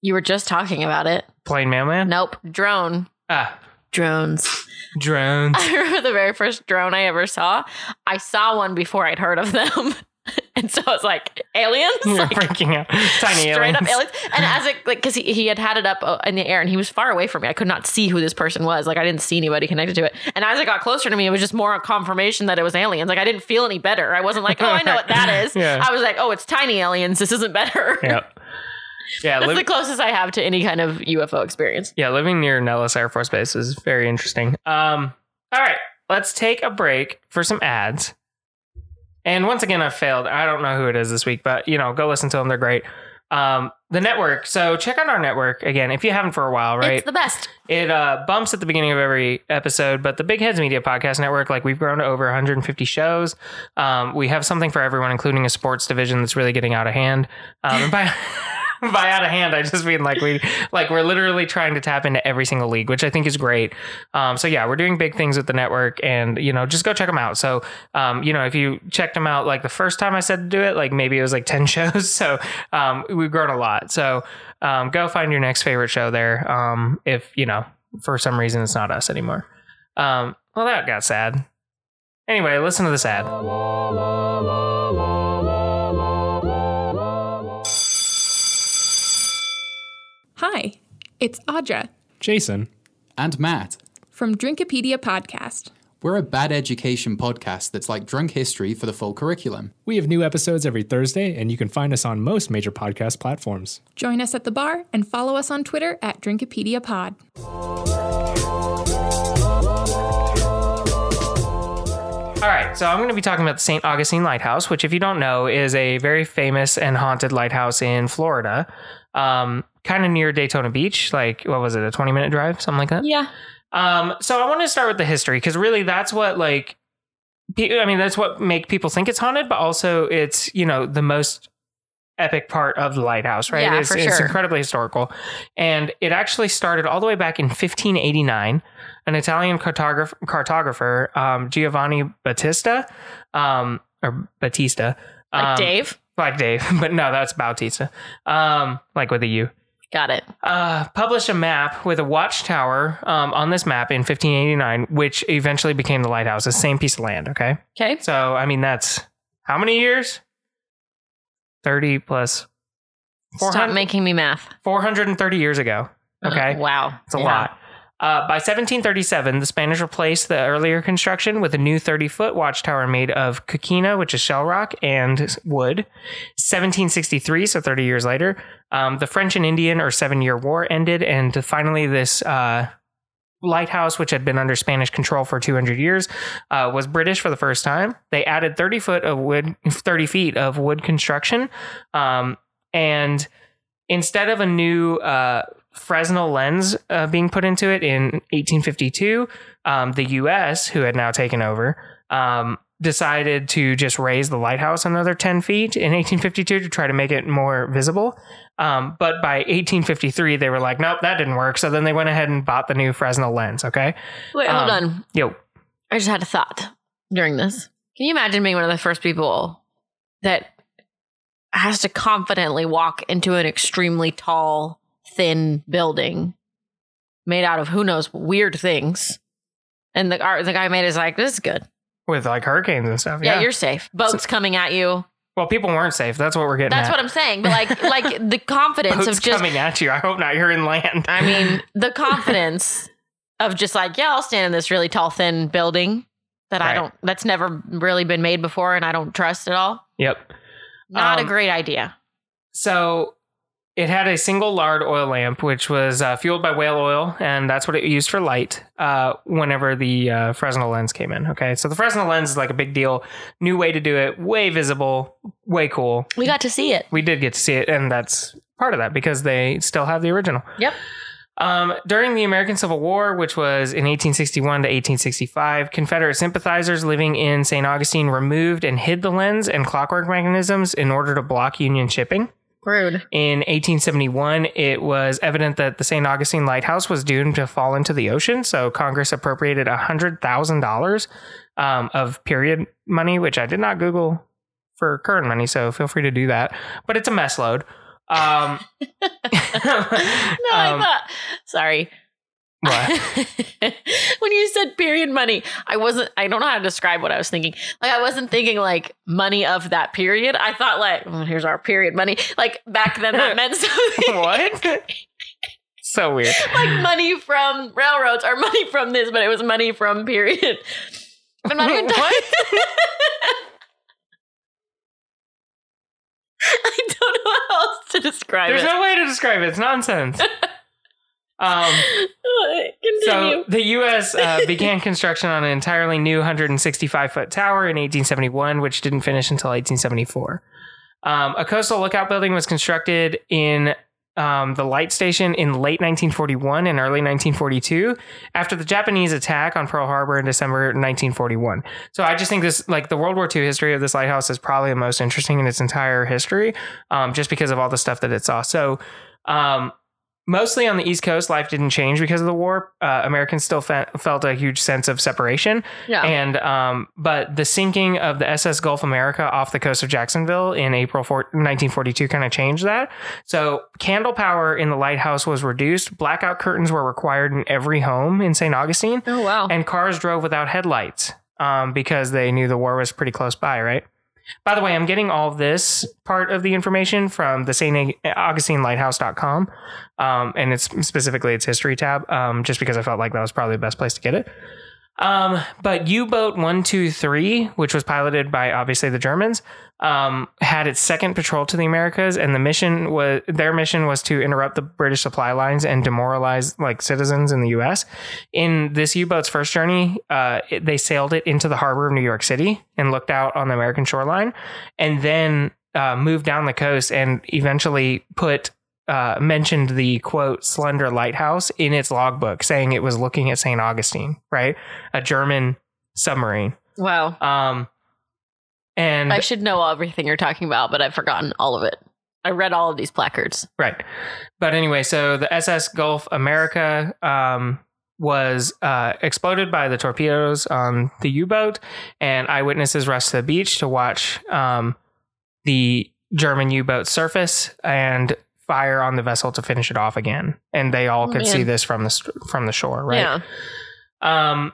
You were just talking about it. Plane mailman? Nope, drone. Ah. Drones. Drones. I remember the very first drone I ever saw. I saw one before I'd heard of them. And so I was like, aliens? You're Like, freaking out. Tiny straight aliens. up aliens. And as it, like, because he, he had had it up uh, in the air and he was far away from me. I could not see who this person was. Like, I didn't see anybody connected to it. And as it got closer to me, it was just more a confirmation that it was aliens. Like, I didn't feel any better. I wasn't like, oh, I know what that is. Yeah. I was like, oh, it's tiny aliens. This isn't better. Yep. Yeah, That's liv- the closest I have to any kind of UFO experience. yeah, living near Nellis Air Force Base is very interesting. Um, all right, let's take a break for some ads. And once again, I've failed. I don't know who it is this week, but you know, go listen to them. They're great. Um, the network. So check out our network again if you haven't for a while, right? It's the best. it uh, bumps at the beginning of every episode, but the Big Heads Media Podcast Network, like we've grown to over 150 shows. Um, we have something for everyone, including a sports division that's really getting out of hand. Um, and by by out of hand, I just mean like we like we're literally trying to tap into every single league, which I think is great. Um, so yeah, we're doing big things with the network, and you know, just go check them out. So um, you know, if you checked them out like the first time I said to do it, like maybe it was like 10 shows. So um, we've grown a lot. So um, go find your next favorite show there. Um, if you know for some reason it's not us anymore. Um, well, that got sad. Anyway, listen to this ad. Hi, it's Audra Jason. And Matt. from Drinkopedia Podcast. We're a bad education podcast that's like drunk history for the full curriculum. We have new episodes every Thursday, and you can find us on most major podcast platforms. Join us at the bar and follow us on Twitter at Drinkopedia Pod. All right, so I'm going to be talking about the St. Augustine Lighthouse, which, if you don't know, is a very famous and haunted lighthouse in Florida, um, kind of near Daytona Beach. Like, what was it, a 20 minute drive, something like that? Yeah. Um, so I want to start with the history because really that's what like, I mean, that's what make people think it's haunted, but also it's you know the most epic part of the lighthouse, right? Yeah, it's, for it's sure. incredibly historical, and it actually started all the way back in 1589. An Italian cartographer, cartographer um, Giovanni Battista, um, or Battista, Like um, Dave. like Dave, but no, that's Bautista, um, like with a U Got it. uh, published a map with a watchtower um, on this map in 1589, which eventually became the lighthouse, the same piece of land. Okay. Okay. So, I mean, that's how many years? 30 plus Stop making me math. 430 years ago. Okay. wow. It's a Yeah. lot. Uh, by 1737, the Spanish replaced the earlier construction with a new 30 foot watchtower made of coquina, which is shell rock, and wood. 1763, so 30 years later, um, the French and Indian or Seven Year War ended, and finally, this uh, lighthouse, which had been under Spanish control for 200 years, uh, was British for the first time. They added 30 foot of wood, 30 feet of wood construction, um, and instead of a new uh, Fresnel lens uh, being put into it in 1852, um, the U.S., who had now taken over, um, decided to just raise the lighthouse another 10 feet in 1852 to try to make it more visible. Um, but by 1853, they were like, nope, that didn't work. So then they went ahead and bought the new Fresnel lens. Okay. Wait, hold Um, on. Yo, I just had a thought during this. Can you imagine being one of the first people that has to confidently walk into an extremely tall, thin building made out of who knows weird things? And the art the guy made is like, this is good. With like hurricanes and stuff. Yeah, Yeah. you're safe. Boats coming at you. well, people weren't safe. That's what we're getting That's at. what I'm saying. But like like the confidence Boats of just coming at you. I hope not. You're in land. I mean, the confidence of just like, yeah, I'll stand in this really tall, thin building that I don't, that's never really been made before and I don't trust at all. Yep. Not Um, a great idea. So it had a single lard oil lamp, which was uh, fueled by whale oil, and that's what it used for light uh, whenever the uh, Fresnel lens came in. Okay, so the Fresnel lens is like a big deal, new way to do it, way visible, way cool. We got to see it. We did get to see it, and that's part of that because they still have the original. Yep. Um, during the American Civil War, which was in 1861 to 1865, Confederate sympathizers living in St. Augustine removed and hid the lens and clockwork mechanisms in order to block Union shipping. Rude. In 1871, it was evident that the St. Augustine Lighthouse was doomed to fall into the ocean. So Congress appropriated $100,000 um, of period money, which I did not Google for current money. So feel free to do that. But it's a mess load. Um, No, I um, thought, sorry. What? when you said period money, I wasn't, I don't know how to describe what I was thinking. Like, I wasn't thinking like money of that period. I thought like, oh, here's our period money. Like back then that meant something. what? so weird. like money from railroads or money from this, but it was money from period. I'm not even What? I don't know how else to describe There's it. no way to describe it. It's nonsense. Um. So the U.S. Uh, began construction on an entirely new 165 foot tower in 1871, which didn't finish until 1874. Um, a coastal lookout building was constructed in um, the light station in late 1941 and early 1942 after the Japanese attack on Pearl Harbor in December 1941. So I just think this, like the World War II history of this lighthouse, is probably the most interesting in its entire history, um, just because of all the stuff that it saw. So. Um, Mostly on the East Coast, life didn't change because of the war. Uh, Americans still fe- felt a huge sense of separation, yeah. and um, but the sinking of the SS Gulf America off the coast of Jacksonville in April 4- 1942 kind of changed that. So candle power in the lighthouse was reduced. Blackout curtains were required in every home in St. Augustine, oh wow. and cars drove without headlights um, because they knew the war was pretty close by, right? By the way, I'm getting all this part of the information from the St. Augustine Lighthouse.com, um, and it's specifically its history tab, um, just because I felt like that was probably the best place to get it. Um, but U boat one two three, which was piloted by obviously the Germans, um, had its second patrol to the Americas, and the mission was their mission was to interrupt the British supply lines and demoralize like citizens in the U.S. In this U boat's first journey, uh, it, they sailed it into the harbor of New York City and looked out on the American shoreline, and then uh, moved down the coast and eventually put uh, mentioned the quote slender lighthouse in its logbook, saying it was looking at St. Augustine, right? A German submarine. Wow. Um, and I should know everything you're talking about, but I've forgotten all of it. I read all of these placards. right, but anyway, so the SS Gulf America um, was uh, exploded by the torpedoes on the U-boat, and eyewitnesses rushed to the beach to watch um, the German U-boat surface and fire on the vessel to finish it off again. And they all Oh, could man. see this from the from the shore, right? Yeah. Um,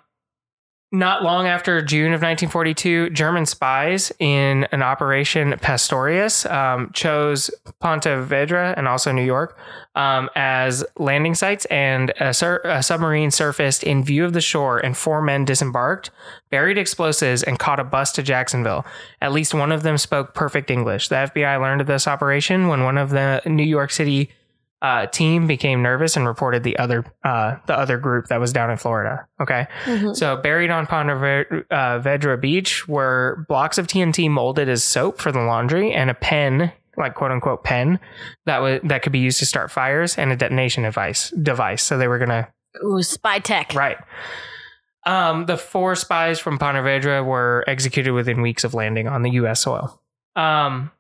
not long after June of 1942, German spies in an Operation Pastorius um, chose Ponte Vedra and also New York um, as landing sites, and a, sur- a submarine surfaced in view of the shore, and four men disembarked, buried explosives, and caught a bus to Jacksonville. At least one of them spoke perfect English. The FBI learned of this operation when one of the New York City uh, team became nervous and reported the other uh, the other group that was down in Florida. Okay, Mhm. so buried on Ponte Ve- uh, Vedra Beach were blocks of TNT molded as soap for the laundry and a pen, like quote unquote pen, that was that could be used to start fires and a detonation device. Device. So they were gonna Ooh, spy tech. right. Um, the four spies from Ponte Vedra were executed within weeks of landing on the U.S. soil. Um,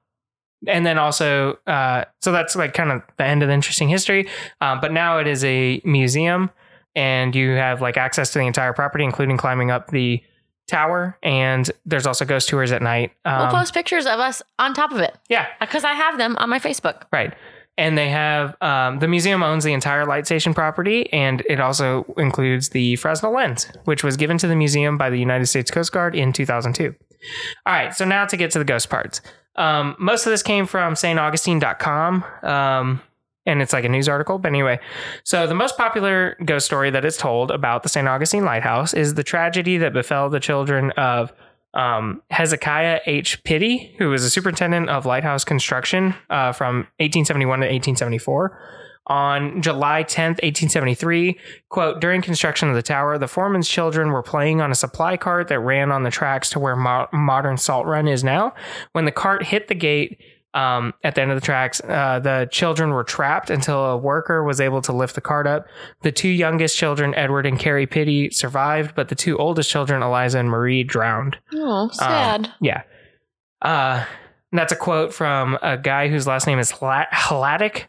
and then also, uh, so that's like kind of the end of the interesting history. Um, but now it is a museum, and you have like access to the entire property, including climbing up the tower. And there's also ghost tours at night. Um, we'll post pictures of us on top of it yeah, because I have them on my Facebook. Right. And they have um, the museum owns the entire light station property, and it also includes the Fresnel lens, which was given to the museum by the United States Coast Guard in 2002. All right, so now to get to the ghost parts. Um, most of this came from staugustine.com, um, and it's like a news article. But anyway, so the most popular ghost story that is told about the St. Augustine Lighthouse is the tragedy that befell the children of um, Hezekiah H. Pittee, who was a superintendent of lighthouse construction uh, from 1871 to 1874. On July 10th, 1873, quote, during construction of the tower, the foreman's children were playing on a supply cart that ran on the tracks to where mo- modern Salt Run is now. When the cart hit the gate, um, at the end of the tracks, uh, the children were trapped until a worker was able to lift the cart up. The two youngest children, Edward and Carrie Pittee, survived, but the two oldest children, Eliza and Marie, drowned. Oh, Um, sad. yeah. Uh, that's a quote from a guy whose last name is Hla- Hladik.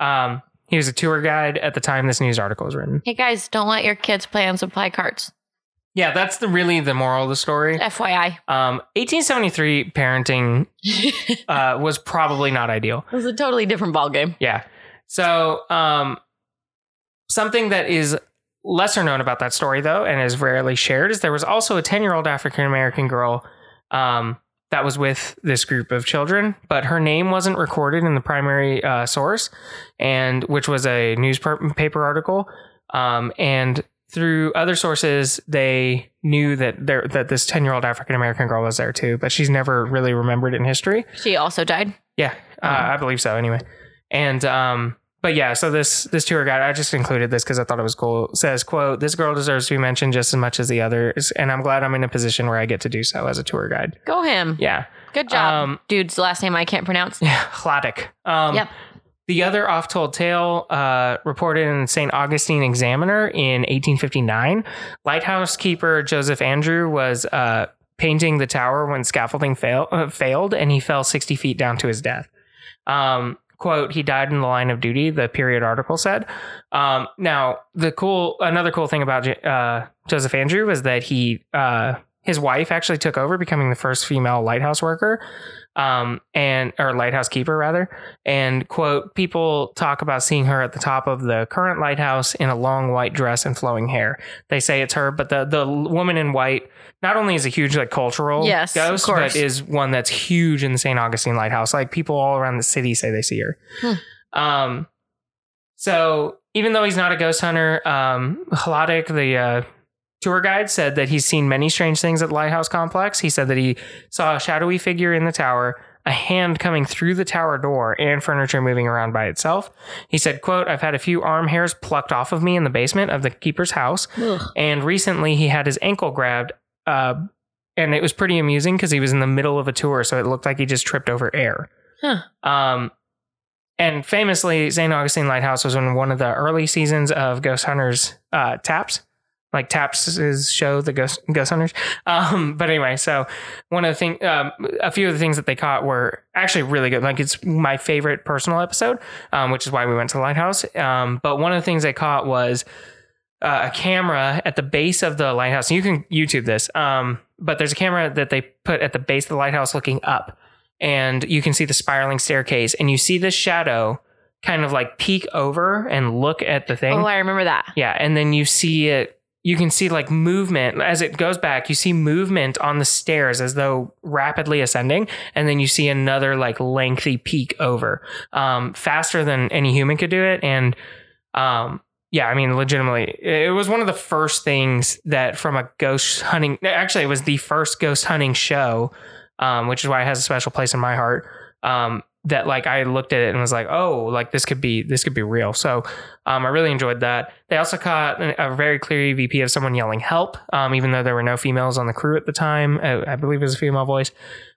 Um, he was a tour guide at the time this news article was written. hey guys, don't let your kids play on supply carts. Yeah, that's the really the moral of the story. FYI. Um, 1873 parenting uh, was probably not ideal. It was a totally different ballgame. Yeah. So, um, something that is lesser known about that story, though, and is rarely shared, is there was also a 10 year old African American girl um, that was with this group of children, but her name wasn't recorded in the primary uh, source, and which was a newspaper article. Um, and through other sources, they knew that there that this 10 year old African American girl was there too, but she's never really remembered in history. She also died. Yeah, uh, I believe so. Anyway, and um, but yeah, so this this tour guide, I just included this because I thought it was cool. Says, "quote This girl deserves to be mentioned just as much as the others, and I'm glad I'm in a position where I get to do so as a tour guide." Go him. Yeah, Good job. Um, Dude's last name I can't pronounce. yeah, Hladik. Um, Yep. The other oft-told tale, uh, reported in the St. Augustine Examiner in 1859, lighthouse keeper Joseph Andreu was uh, painting the tower when scaffolding fail, uh, failed, and he fell 60 feet down to his death. Um, quote, he died in the line of duty, the period article said. Um, now, the cool, another cool thing about uh, Joseph Andreu was that he, uh, his wife actually took over, becoming the first female lighthouse worker, um, and or lighthouse keeper rather. And quote, people talk about seeing her at the top of the current lighthouse in a long white dress and flowing hair. They say it's her, but the the woman in white not only is a huge like cultural Yes, ghost, but is one that's huge in the St. Augustine Lighthouse. Like people all around the city say they see her. Hmm. Um, so even though he's not a ghost hunter, um, the uh, tour guide said that he's seen many strange things at lighthouse complex. He said that he saw a shadowy figure in the tower, a hand coming through the tower door, and furniture moving around by itself. He said, quote, I've had a few arm hairs plucked off of me in the basement of the keeper's house. Ugh. And recently he had his ankle grabbed. Uh, and it was pretty amusing because he was in the middle of a tour, so it looked like he just tripped over air. Huh. Um, and famously, St. Augustine Lighthouse was in one of the early seasons of Ghost Hunters uh, Taps, like Taps' is show, the Ghost Ghost Hunters. Um, but anyway, so one of the thing, um, a few of the things that they caught were actually really good. Like it's my favorite personal episode, um, which is why we went to the lighthouse. Um, but one of the things they caught was uh, a camera at the base of the lighthouse. You can YouTube this, um, but there's a camera that they put at the base of the lighthouse looking up, and you can see the spiraling staircase, and you see the shadow kind of like peek over and look at the thing. Oh, I remember that. Yeah, and then you see it. You can see like movement as it goes back. You see movement on the stairs as though rapidly ascending, and then you see another like lengthy peak over, um, faster than any human could do it. And um, yeah, I mean, legitimately, it was one of the first things that from a ghost hunting. Actually, it was the first ghost hunting show, um, which is why it has a special place in my heart. That like I looked at it and was like, oh, like this could be this could be real. So um, I really enjoyed that. They also caught a very clear EVP of someone yelling help, um, even though there were no females on the crew at the time. I, I believe it was a female voice.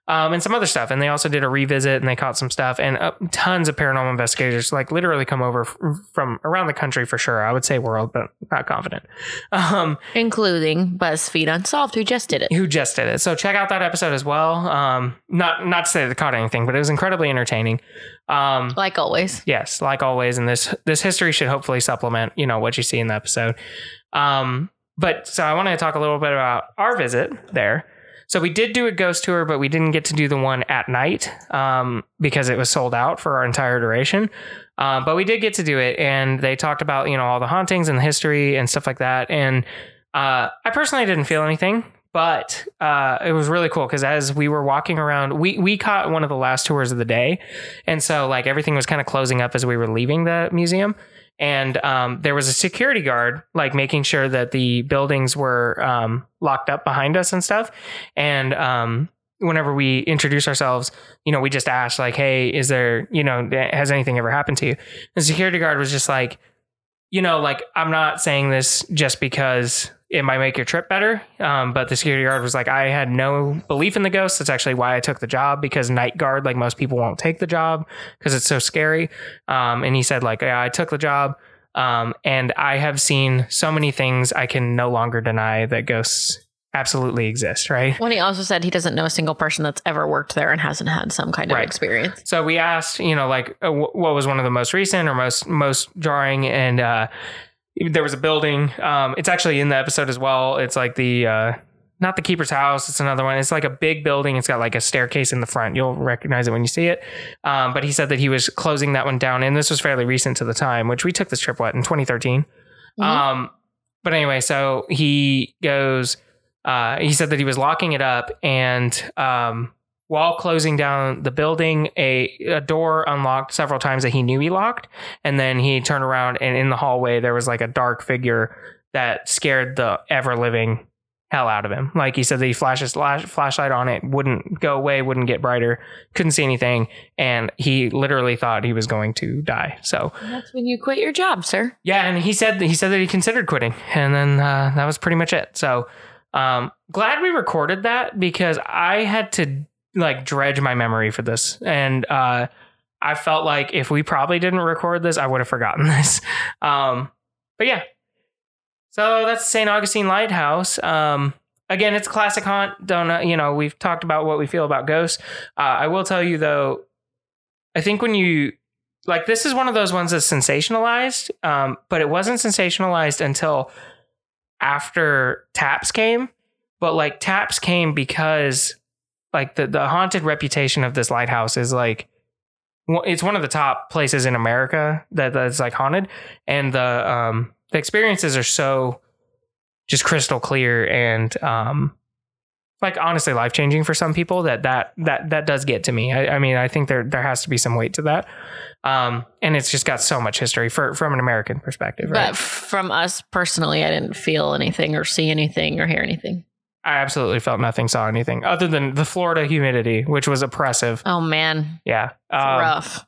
Um, and some other stuff. And they also did a revisit and they caught some stuff. And uh, tons of paranormal investigators, like literally come over f- from around the country for sure. I would say world, but not confident. Um, Including BuzzFeed Unsolved, who just did it. who just did it. So check out that episode as well. Um, not not to say they caught anything, but it was incredibly entertaining. Um, Like always. yes, like always, and this this history should hopefully supplement you know what you see in the episode. Um, but so I want to talk a little bit about our visit there. So we did do a ghost tour, but we didn't get to do the one at night um, because it was sold out for our entire duration. Um, but we did get to do it, and they talked about you know all the hauntings and the history and stuff like that. And uh, I personally didn't feel anything, but uh, it was really cool because as we were walking around, we we caught one of the last tours of the day, and so like everything was kind of closing up as we were leaving the museum. And um, there was a security guard, like making sure that the buildings were um, locked up behind us and stuff. And um, whenever we introduce ourselves, you know, we just ask like, "Hey, is there, you know, has anything ever happened to you?" The security guard was just like, you know, like I'm not saying this just because it might make your trip better. Um, but the security guard was like, I had no belief in the ghosts. That's actually why I took the job because night guard, like most people won't take the job because it's so scary. Um, and he said like, yeah, I took the job. Um, and I have seen so many things I can no longer deny that ghosts absolutely exist. Right. When he also said he doesn't know a single person that's ever worked there and hasn't had some kind of Right. experience. So we asked, you know, like uh, wh- what was one of the most recent or most most jarring, and uh, there was a building. Um, it's actually in the episode as well. It's like the uh, not the keeper's house. It's another one. It's like a big building. It's got like a staircase in the front. You'll recognize it when you see it. Um, but he said that he was closing that one down, and this was fairly recent to the time, which we took this trip what in 2013. Mhm. Um, but anyway, so he goes. Uh, he said that he was locking it up, and um, while closing down the building, a, a door unlocked several times that he knew he locked, and then he turned around, and in the hallway there was like a dark figure that scared the ever living hell out of him. Like he said that he flashed his flash, flashlight on it, wouldn't go away, wouldn't get brighter, couldn't see anything, and he literally thought he was going to die. So That's when you quit your job, sir. yeah, and he said he said that he considered quitting, and then uh, that was pretty much it. So, um, glad we recorded that because I had to like dredge my memory for this, and uh, I felt like if we probably didn't record this, I would have forgotten this. Um, but yeah, so that's St. Augustine Lighthouse. Um, again, it's a classic haunt. Don't know, you know? We've talked about what we feel about ghosts. Uh, I will tell you though, I think when you like this is one of those ones that's sensationalized um, but it wasn't sensationalized until after taps came but like taps came because like the, the haunted reputation of this lighthouse is like it's one of the top places in america that that's like haunted and the um the experiences are so just crystal clear and um like honestly life changing for some people that that that that does get to me. I, I mean, I think there there has to be some weight to that. Um, and it's just got so much history for from an American perspective, right? But from us personally, I didn't feel anything or see anything or hear anything. I absolutely felt nothing, saw anything other than the Florida humidity, which was oppressive. Oh man, Yeah, Um, rough.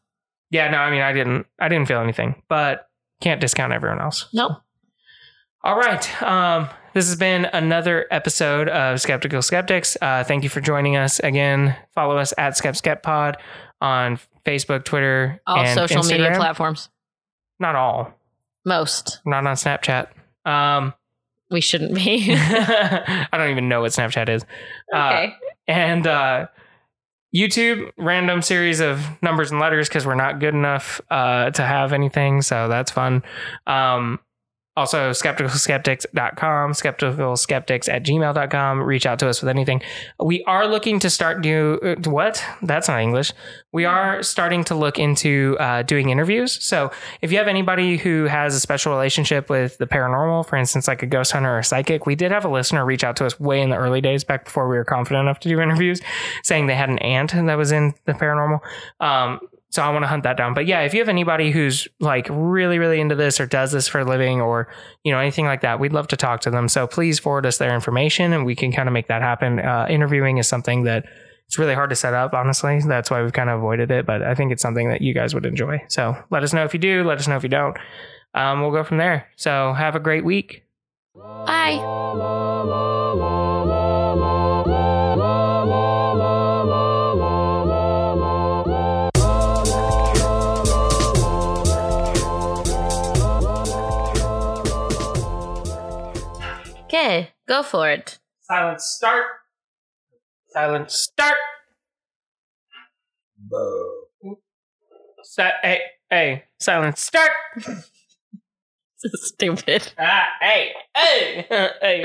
Yeah, no, I mean, I didn't, I didn't feel anything, but can't discount everyone else. Nope. All right. Um, this has been another episode of Skeptical Skeptics. Uh, thank you for joining us again. Follow us at SkepSkepPod on Facebook, Twitter, All and social media platforms. Not all. Most. Not on Snapchat. Um, We shouldn't be. I don't even know what Snapchat is. Uh, okay. and uh, YouTube, random series of numbers and letters because we're not good enough uh, to have anything. So that's fun. Um, also, skepticalskeptics.com, skeptical skeptics at gmail.com. Reach out to us with anything. We are looking to start do uh, what? That's not English. We are starting to look into uh, doing interviews. So if you have anybody who has a special relationship with the paranormal, for instance, like a ghost hunter or a psychic, we did have a listener reach out to us way in the early days, back before we were confident enough to do interviews, saying they had an aunt that was in the paranormal. Um, so I want to hunt that down. But yeah, if you have anybody who's like really, really into this or does this for a living or, you know, anything like that, we'd love to talk to them. So please forward us their information and we can kind of make that happen. Uh, interviewing is something that it's really hard to set up, honestly. That's why we've kind of avoided it. But I think it's something that you guys would enjoy. So let us know if you do. Let us know if you don't. Um, we'll go from there. So have a great week. Bye. Okay, go for it. Silence start. Silence start. Si- hey, hey, silence start. So stupid. Ah, hey, hey, hey, hey.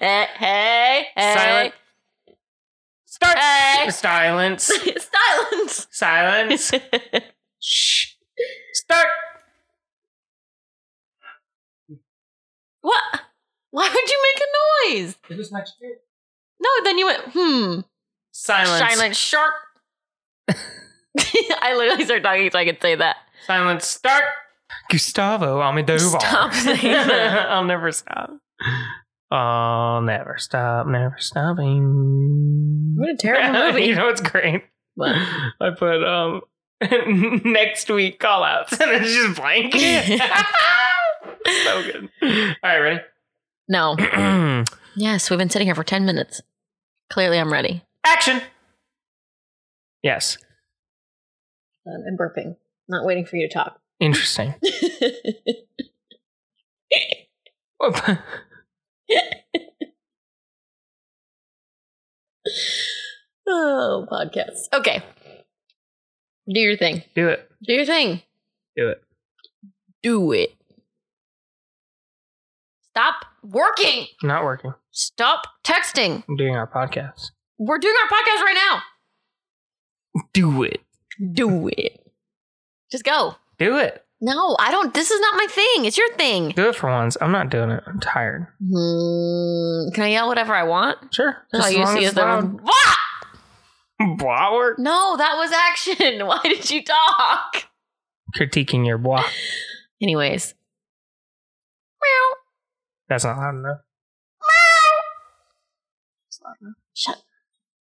Hey, hey, hey. Silent. Start. Hey. Silence. Silence. Silence. Shh. Start. what? Why would you make a noise? It was my spirit. No, then you went, hmm. Silence. Silent shark. I literally started talking so I could say that. Silence. Start. Gustavo Almodovar. Stop saying that. I'll never stop. I'll never stop, never stopping. What a terrible movie. you know what's great? What? I put um next week call outs and it's just blank. so good. All right, ready? No. Yes, we've been sitting here for 10 minutes. Clearly, I'm ready. Action. Yes. Um, I'm burping. Not waiting for you to talk. Interesting. oh, podcast. Okay. Do your thing. Do it. Do your thing. Do it. Do it. Stop working. Not working. Stop texting. I'm doing our podcast. We're doing our podcast right now. Do it. Do it. Just go. Do it. No, I don't. This is not my thing. It's your thing. Do it for once. I'm not doing it. I'm tired. Hmm, can I yell whatever I want? Sure. All Just as you see is the loud. Wah! Bois No, that was action. Why did you talk? critiquing your bois. Anyways. Meow. That's not loud enough. Shut.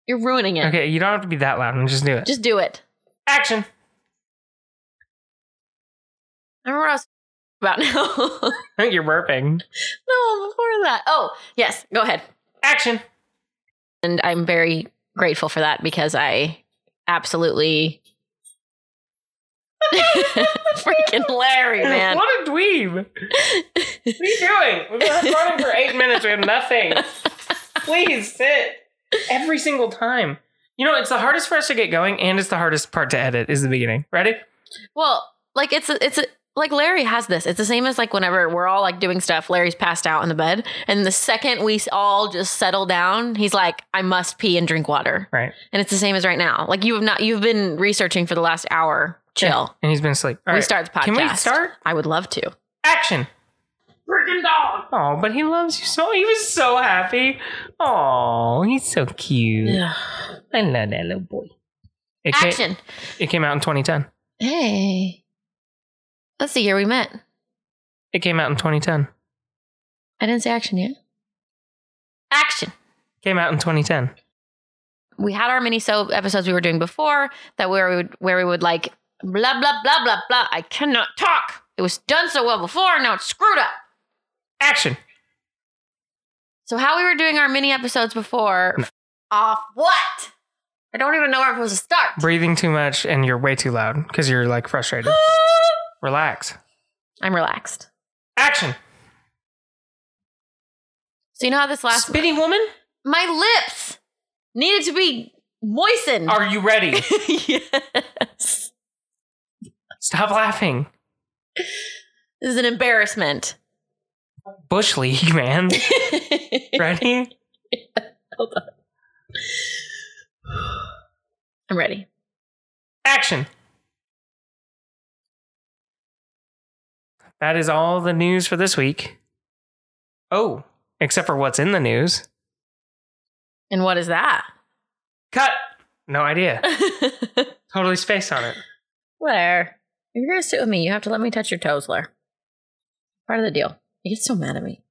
You're ruining it. Okay, you don't have to be that loud. and Just do it. Just do it. Action. I remember what I was about now. I think you're burping. no, before that. Oh, yes. Go ahead. Action. And I'm very grateful for that because I absolutely freaking Larry, man. What a dweeb. What are you doing? We've been recording for eight minutes. We have nothing. Please sit. Every single time. You know, it's the hardest for us to get going, and it's the hardest part to edit. Is the beginning. Ready? Well, like it's a, it's a, like Larry has this. It's the same as like whenever we're all like doing stuff. Larry's passed out in the bed, and the second we all just settle down, he's like, "I must pee and drink water." Right. And it's the same as right now. Like you have not, you've been researching for the last hour. Chill. And he's been asleep. All we right. start the podcast. Can we start? I would love to. Action. freaking dog. Oh, but he loves you so. He was so happy. Oh, he's so cute. Ugh. I love that little boy. It Came, Action. it came out in 2010. Hey. That's the year we met. It came out in 2010. I didn't say action yet. Action. Came out in 2010. We had our mini soap episodes we were doing before that where we would where we would like blah blah blah blah blah. I cannot talk. It was done so well before, now it's screwed up. Action. So how we were doing our mini episodes before off what? I don't even know where I'm supposed to start. Breathing too much and you're way too loud because you're like frustrated. Relax. I'm relaxed. Action. So you know how this last Spitty woman? my lips needed to be moistened. Are you ready? yes. Stop laughing. This is an embarrassment. Bush League, man. Ready? Hold on. I'm ready. Action. That is all the news for this week. Oh, except for what's in the news. And what is that? Cut. No idea. Totally spaced on it. Blair, if you're gonna sit with me, you have to let me touch your toes, Blair. Part of the deal. You get so mad at me.